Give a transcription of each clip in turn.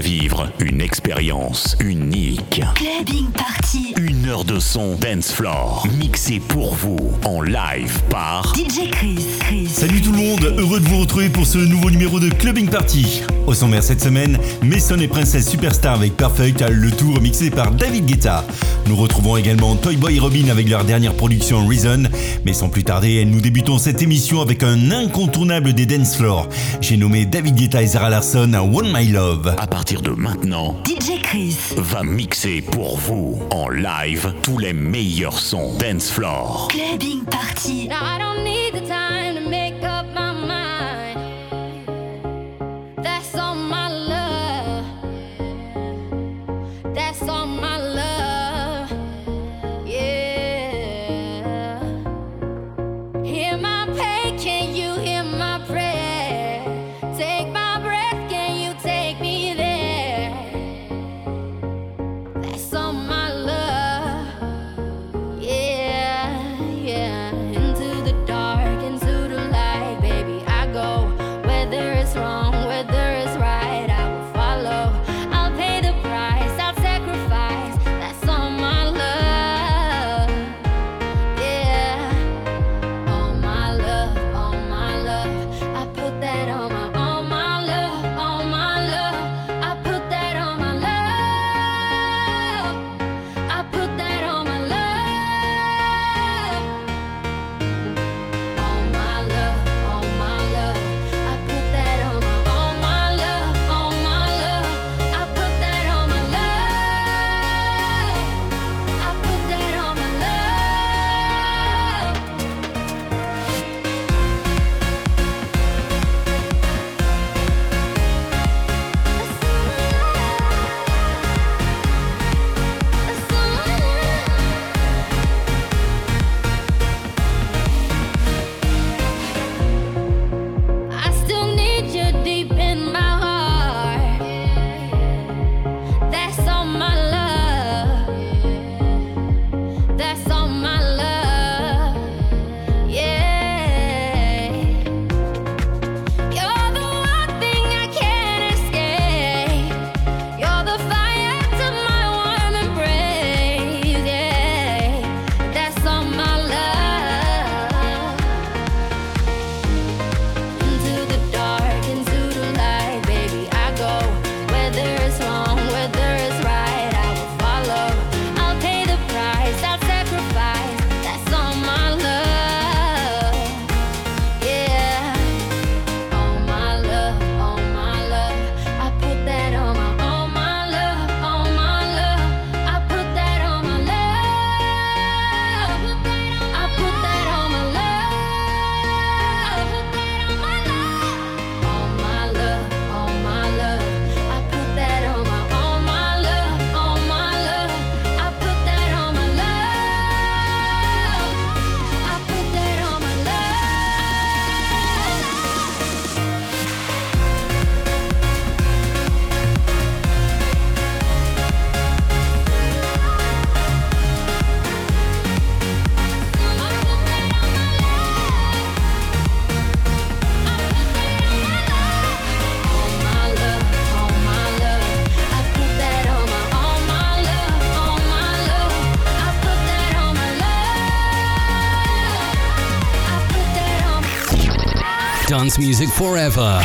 vivre une expérience unique. Clubbing Party. Une heure de son dance floor mixé pour vous en live par DJ Chris. Salut tout le monde, heureux de vous retrouver pour ce nouveau numéro de Clubbing Party. Au sommaire cette semaine, Mason et Princesse Superstar avec Perfect, le tour mixé par David Guetta. Nous retrouvons également Toy Boy Robin avec leur dernière production Reason. Mais sans plus tarder, nous débutons cette émission avec un incontournable des dance Floor. J'ai nommé David Guetta et Zara Larson à One My Love. À partir de maintenant, DJ Chris va mixer pour vous en live tous les meilleurs sons dance floor. Clubbing party. dance music forever.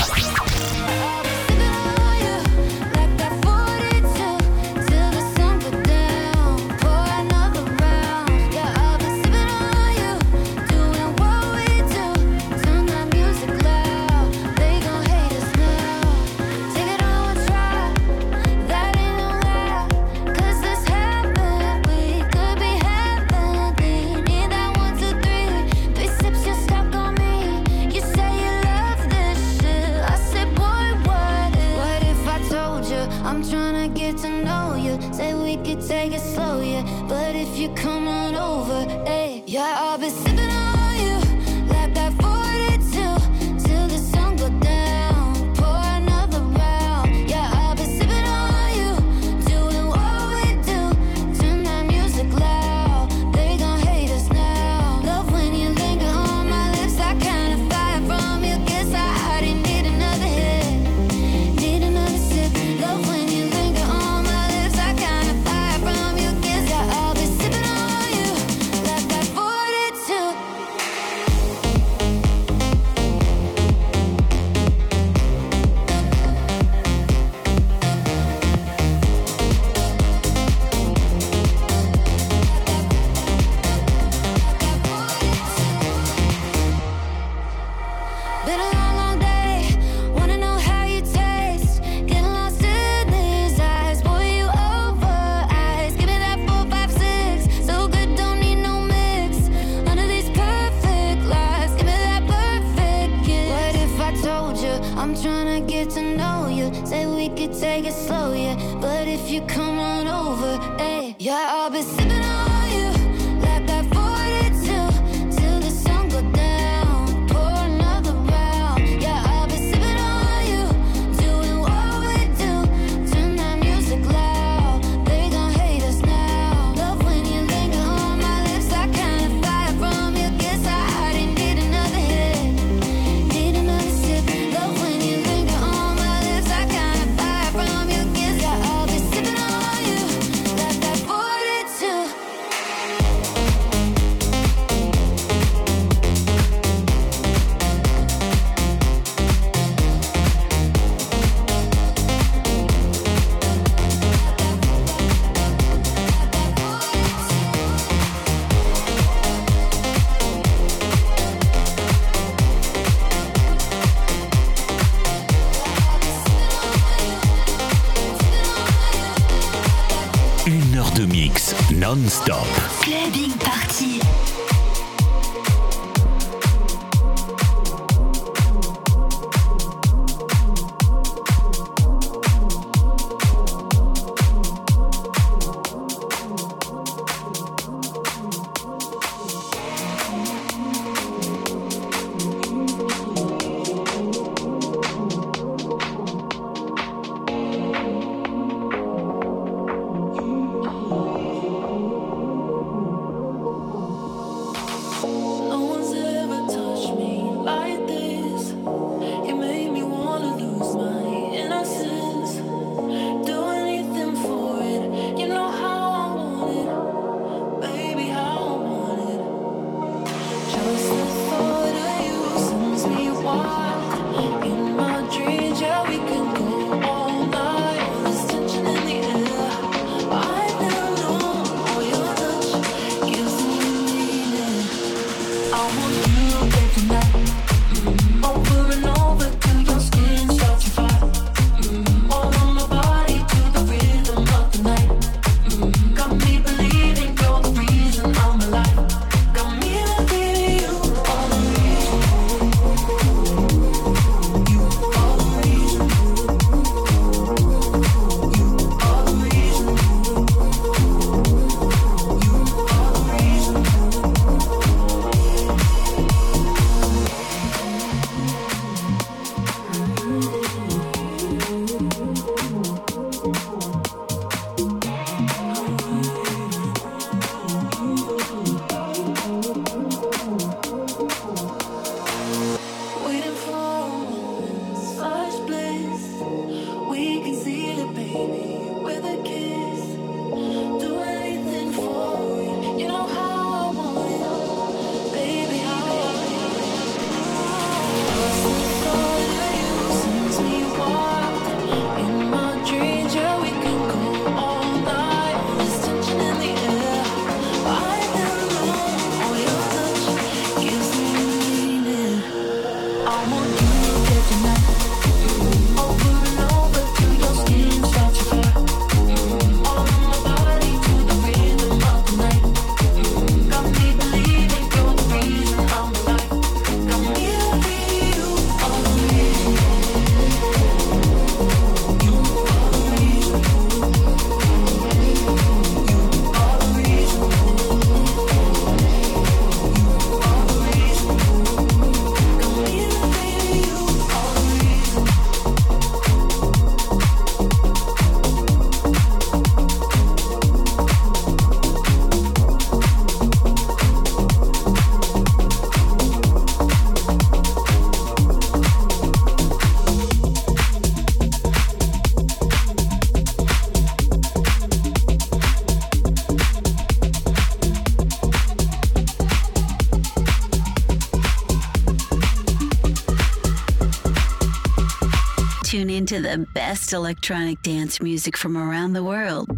to the best electronic dance music from around the world.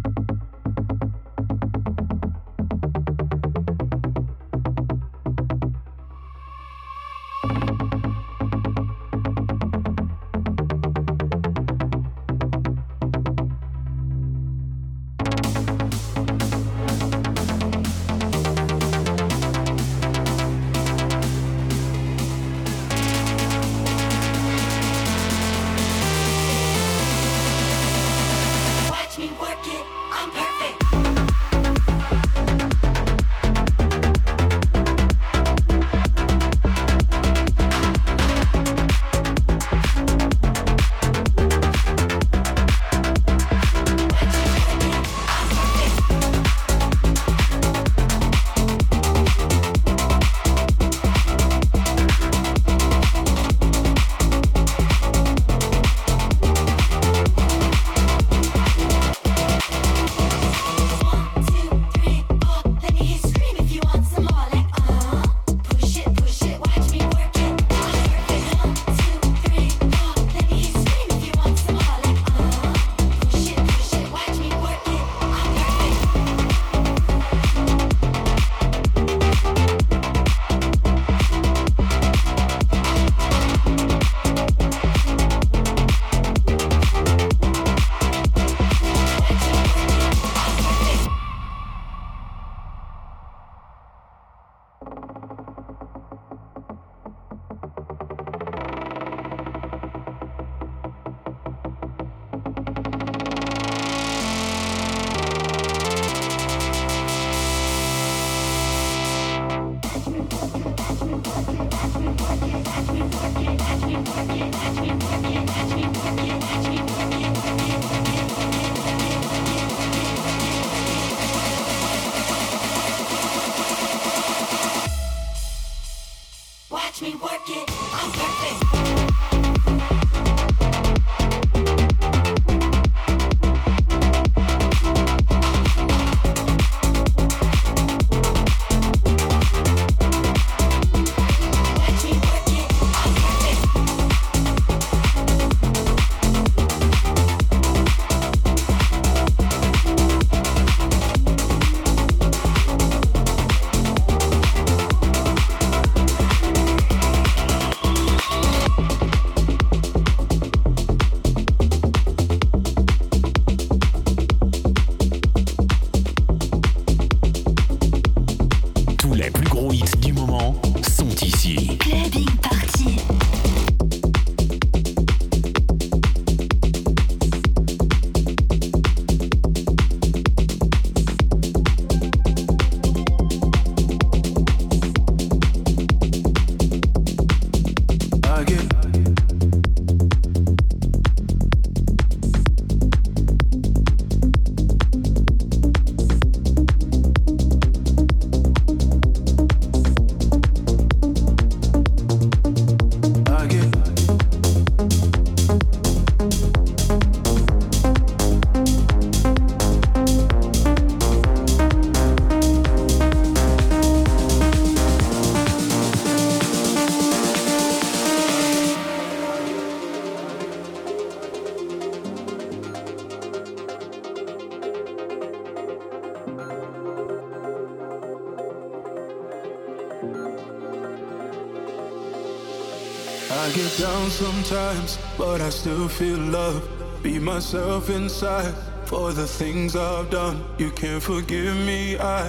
but I still feel love. Be myself inside for the things I've done. You can't forgive me, I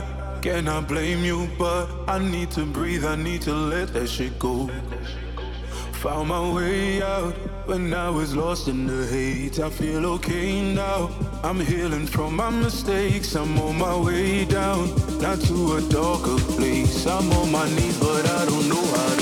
cannot blame you, but I need to breathe, I need to let that shit go. Found my way out when I was lost in the hate. I feel okay now. I'm healing from my mistakes. I'm on my way down, not to a darker place. I'm on my knees, but I don't know how.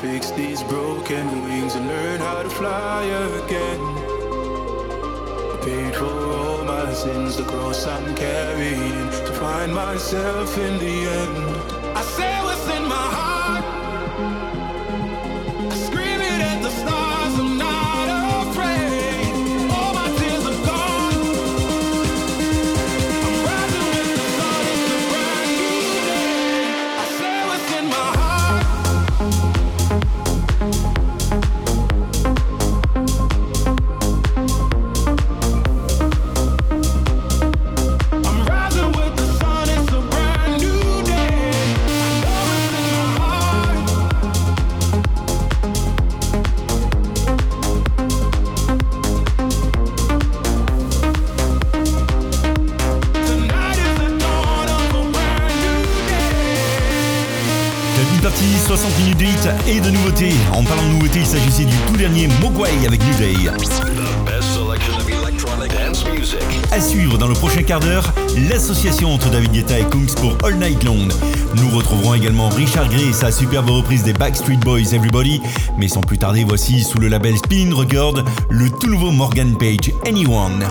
fix these broken wings and learn how to fly again. I paid for all my sins, the cross I'm carrying to find myself in the end. Nous retrouverons également Richard Gray et sa superbe reprise des Backstreet Boys Everybody, mais sans plus tarder, voici sous le label Spin Record le tout nouveau Morgan Page Anyone.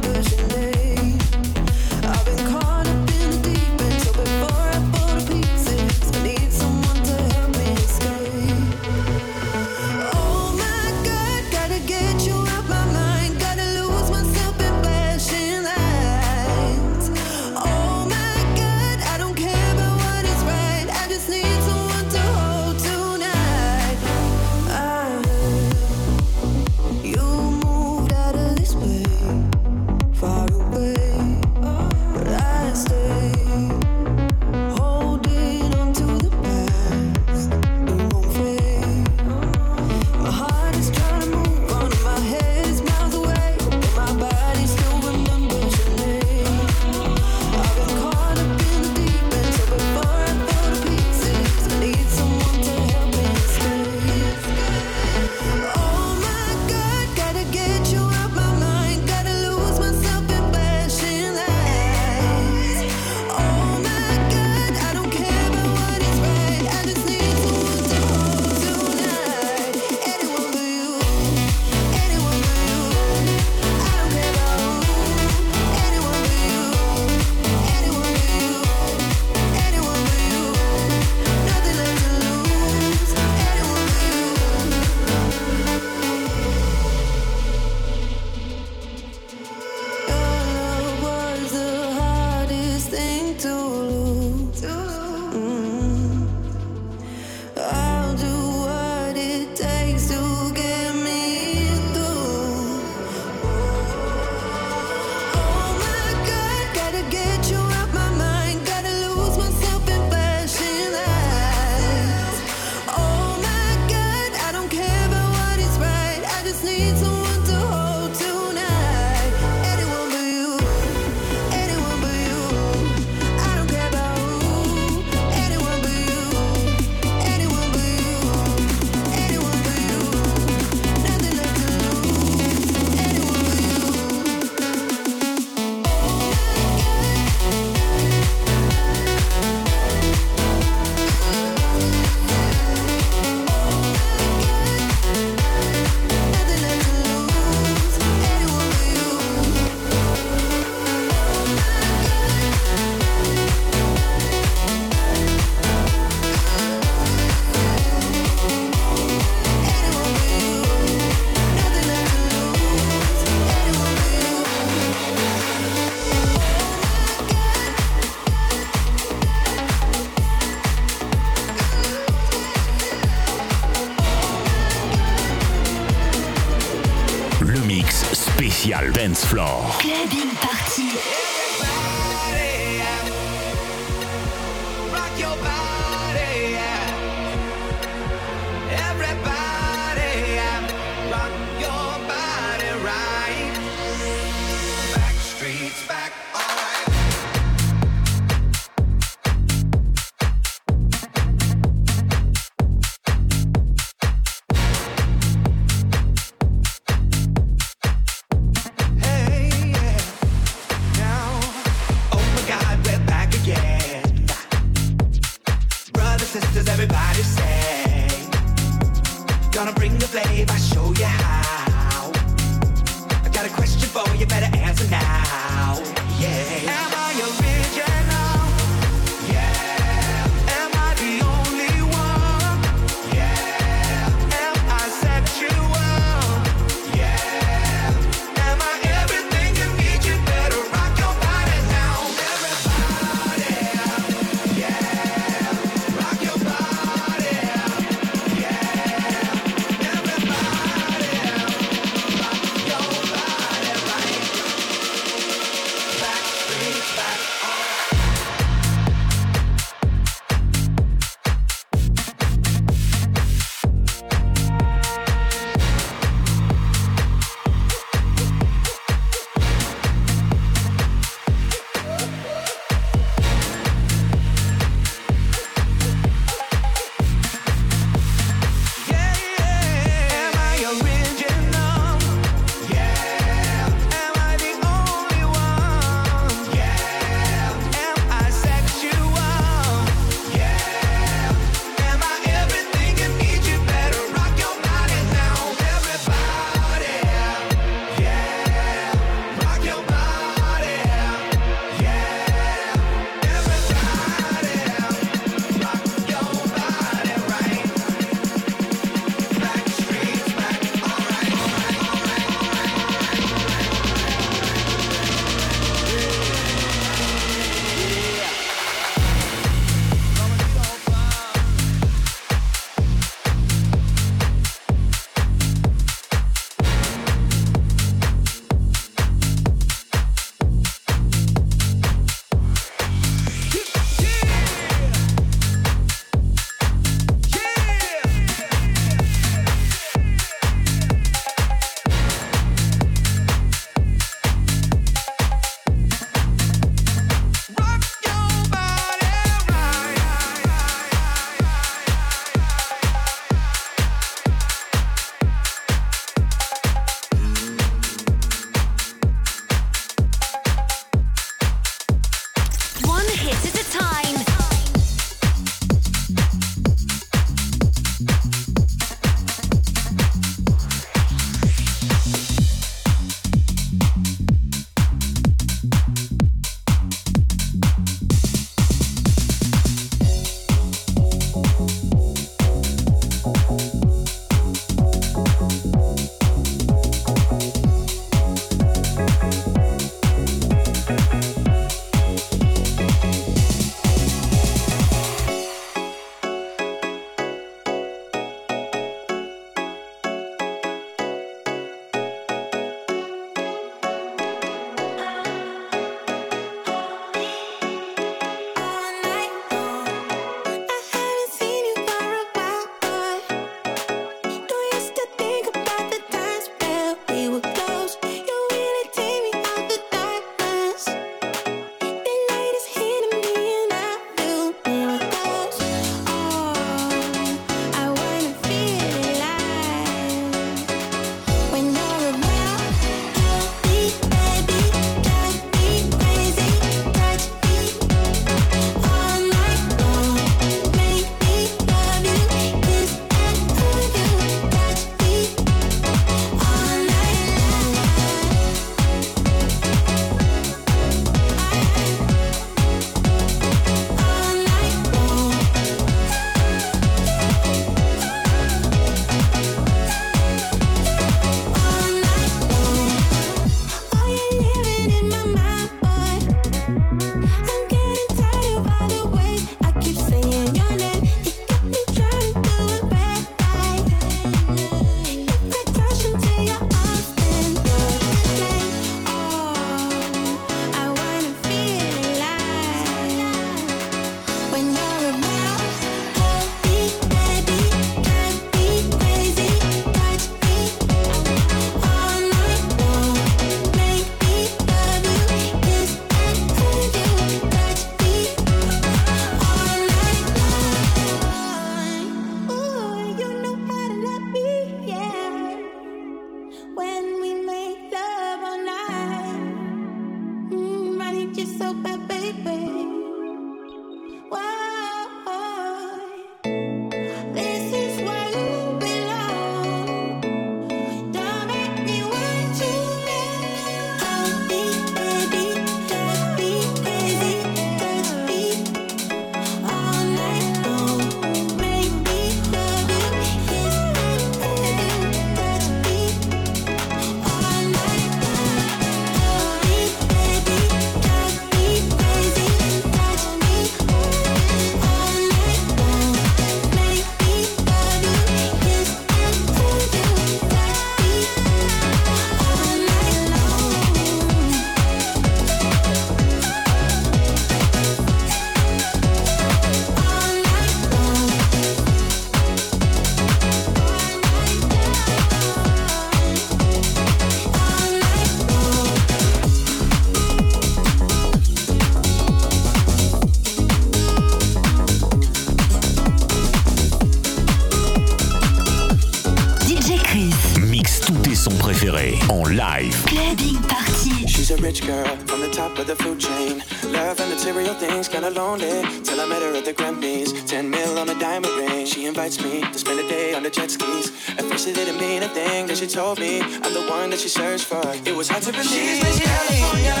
Live. Clubbing Party. She's a rich girl from the top of the food chain. Love and material things kinda lonely. Till I met her at the Grammys. 10 mil on a diamond ring. She invites me to spend a day on the jet skis. At first it didn't mean a thing but she told me. I'm the one that she searched for. It was hard to believe. She's Miss California.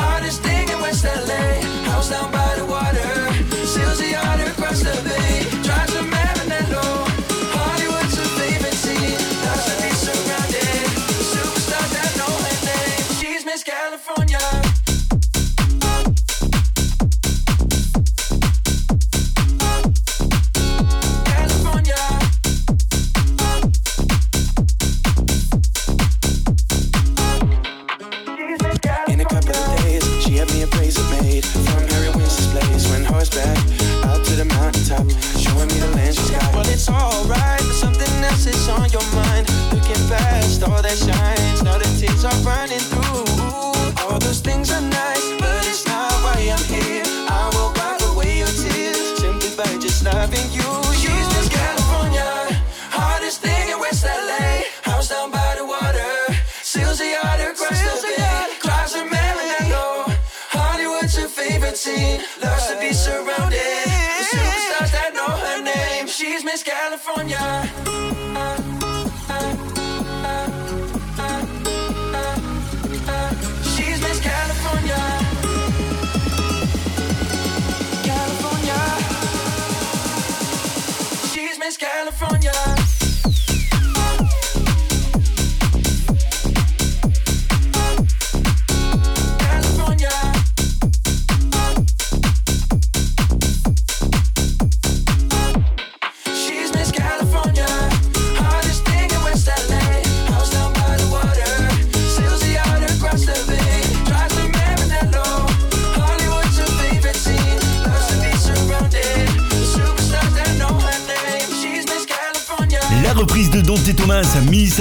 Hardest thing in West LA. House down by the water. Sails the yacht across the bay. It's California.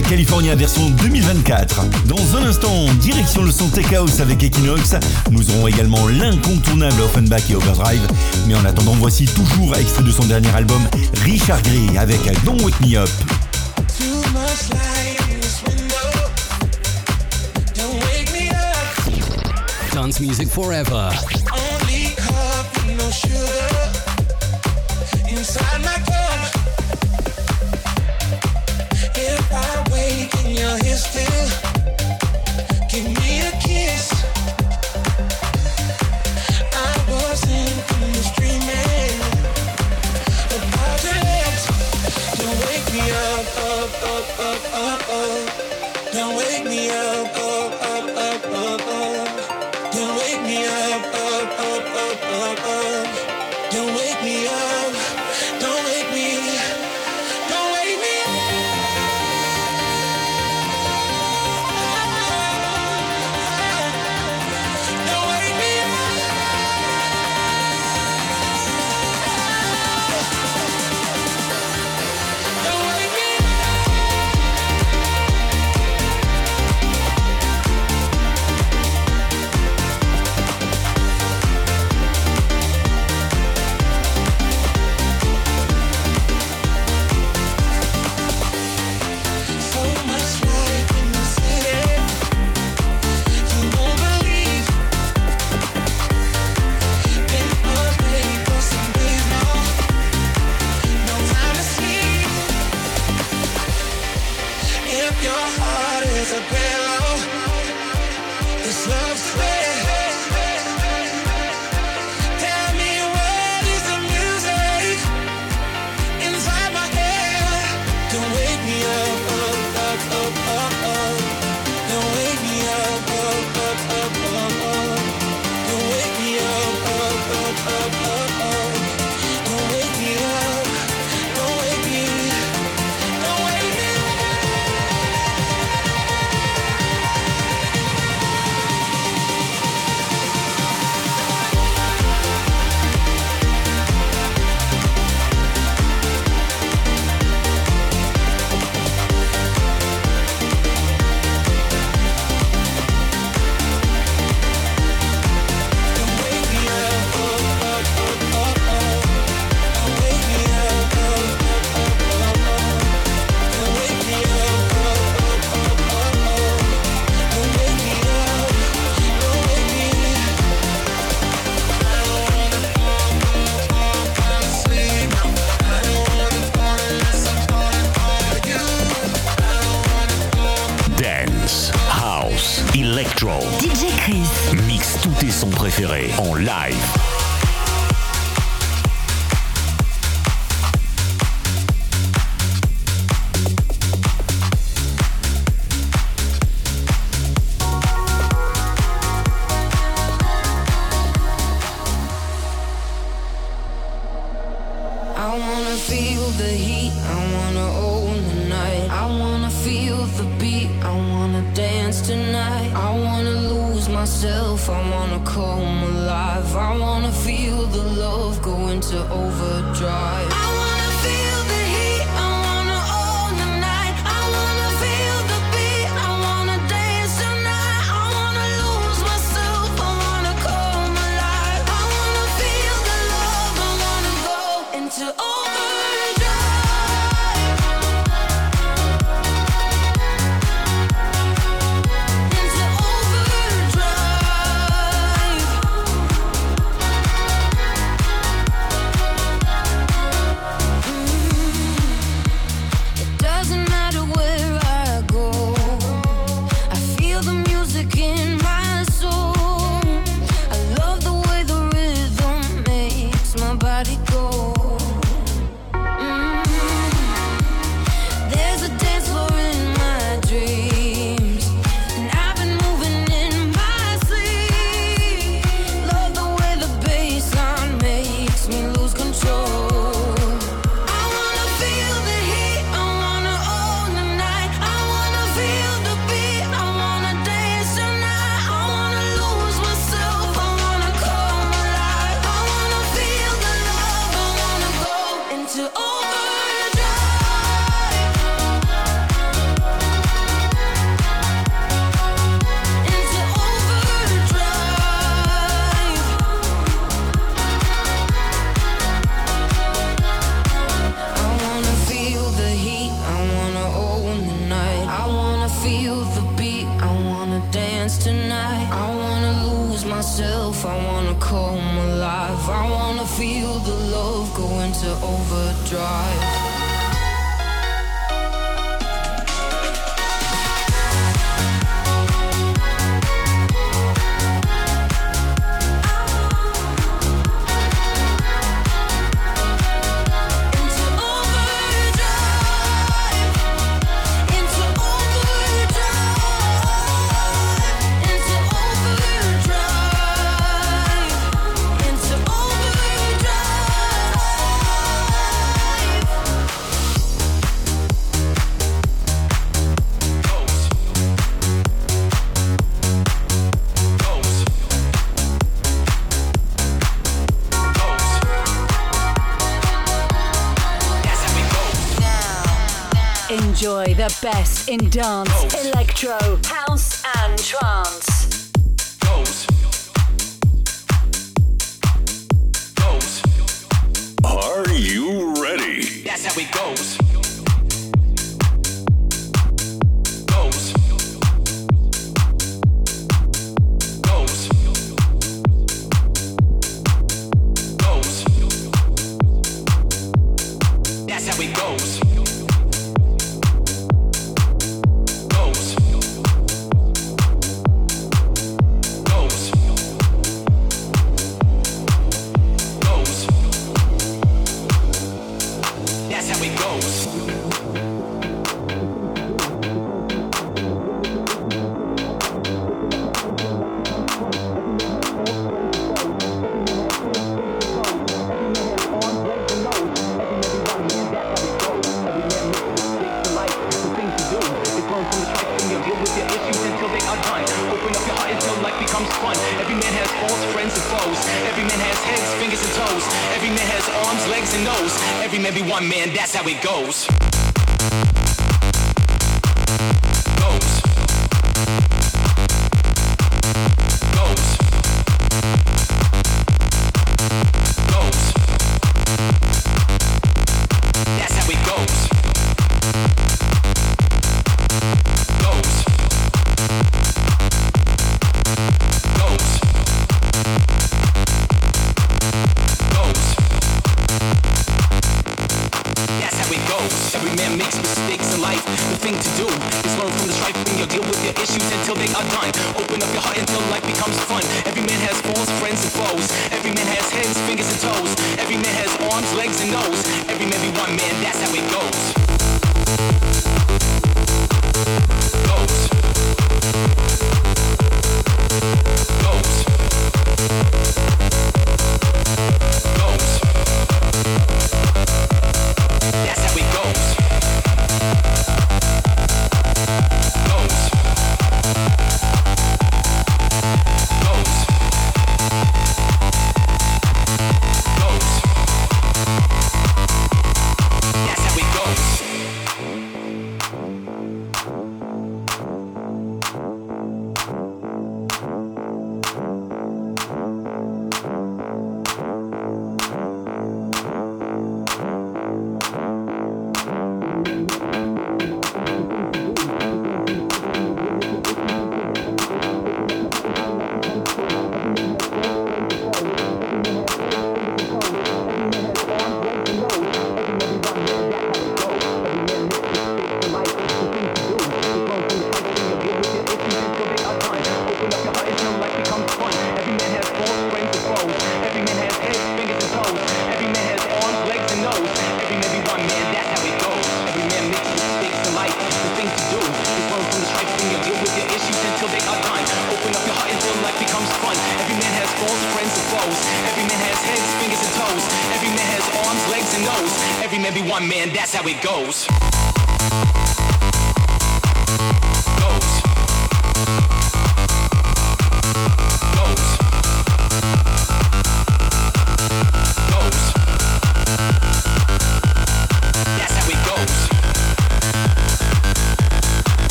California version 2024. Dans un instant, direction le son chaos House avec Equinox. Nous aurons également l'incontournable Offenbach et Overdrive. Mais en attendant, voici toujours extrait de son dernier album, Richard Grey avec Don't Wake Me Up. Dance forever. in dance.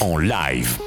en live.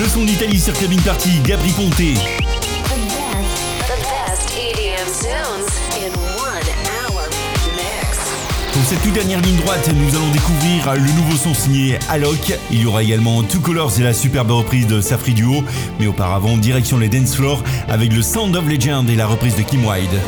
Le son d'Italie sur Kevin Party, Gabri Ponté. Pour cette toute dernière ligne droite, nous allons découvrir le nouveau son signé Alok. Il y aura également Two Colors et la superbe reprise de Safri Duo. Mais auparavant, direction les dance floors avec le Sound of Legend et la reprise de Kim Wilde.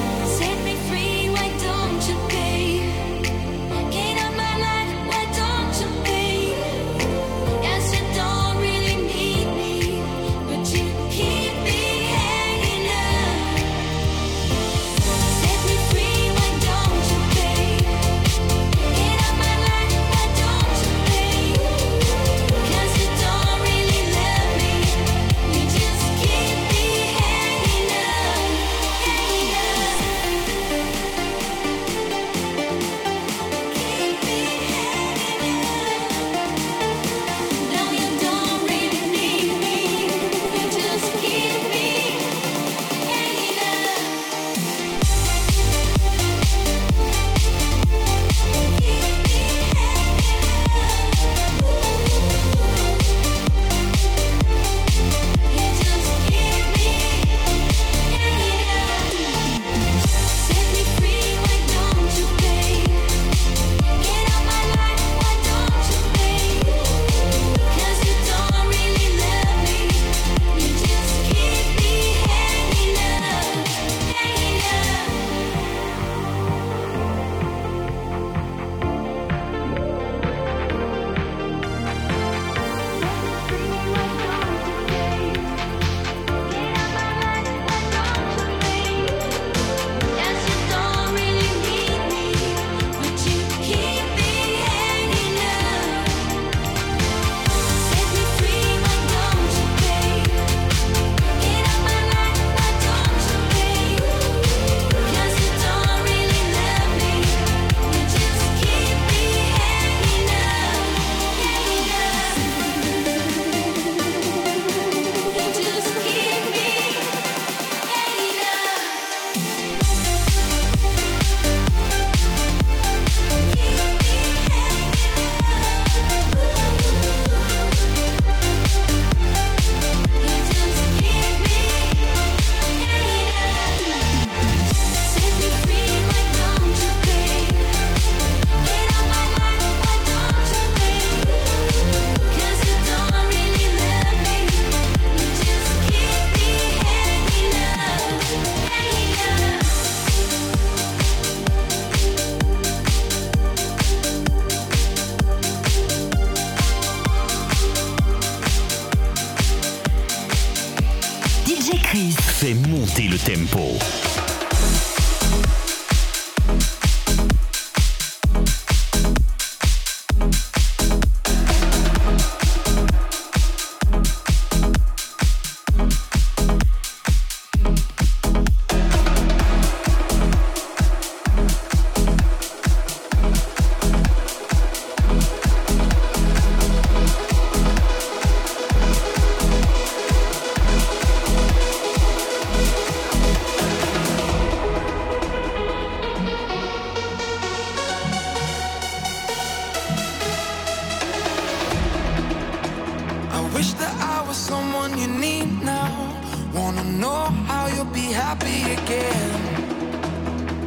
Wish that I was someone you need now. Wanna know how you'll be happy again.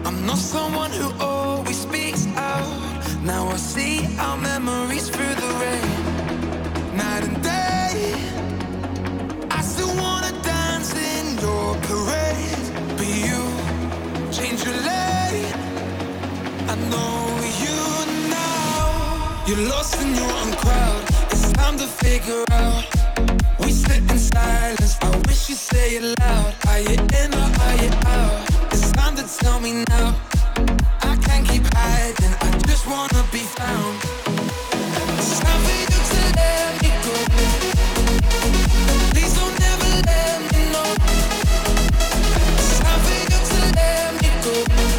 I'm not someone who always speaks out. Now I see our memories through the rain. Night and day, I still wanna dance in your parade. But you change your lane. I know you now. You're lost in your own crowd. To figure out. We sit in silence. I wish you'd say it loud. Are you in or are you out? It's time to tell me now. I can't keep hiding. I just wanna be found. It's time for you to let me go. Please don't ever let me know. It's time for you to let me go.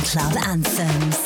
Club anthems.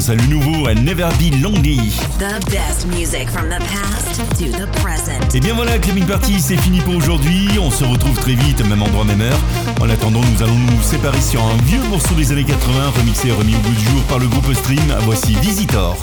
Salut nouveau à Never Be Lonely. The Et bien voilà, Clubbing Party, c'est fini pour aujourd'hui. On se retrouve très vite, même endroit, même heure. En attendant, nous allons nous séparer sur un vieux morceau des années 80, remixé et remis au bout du jour par le groupe Stream. Voici Visitor.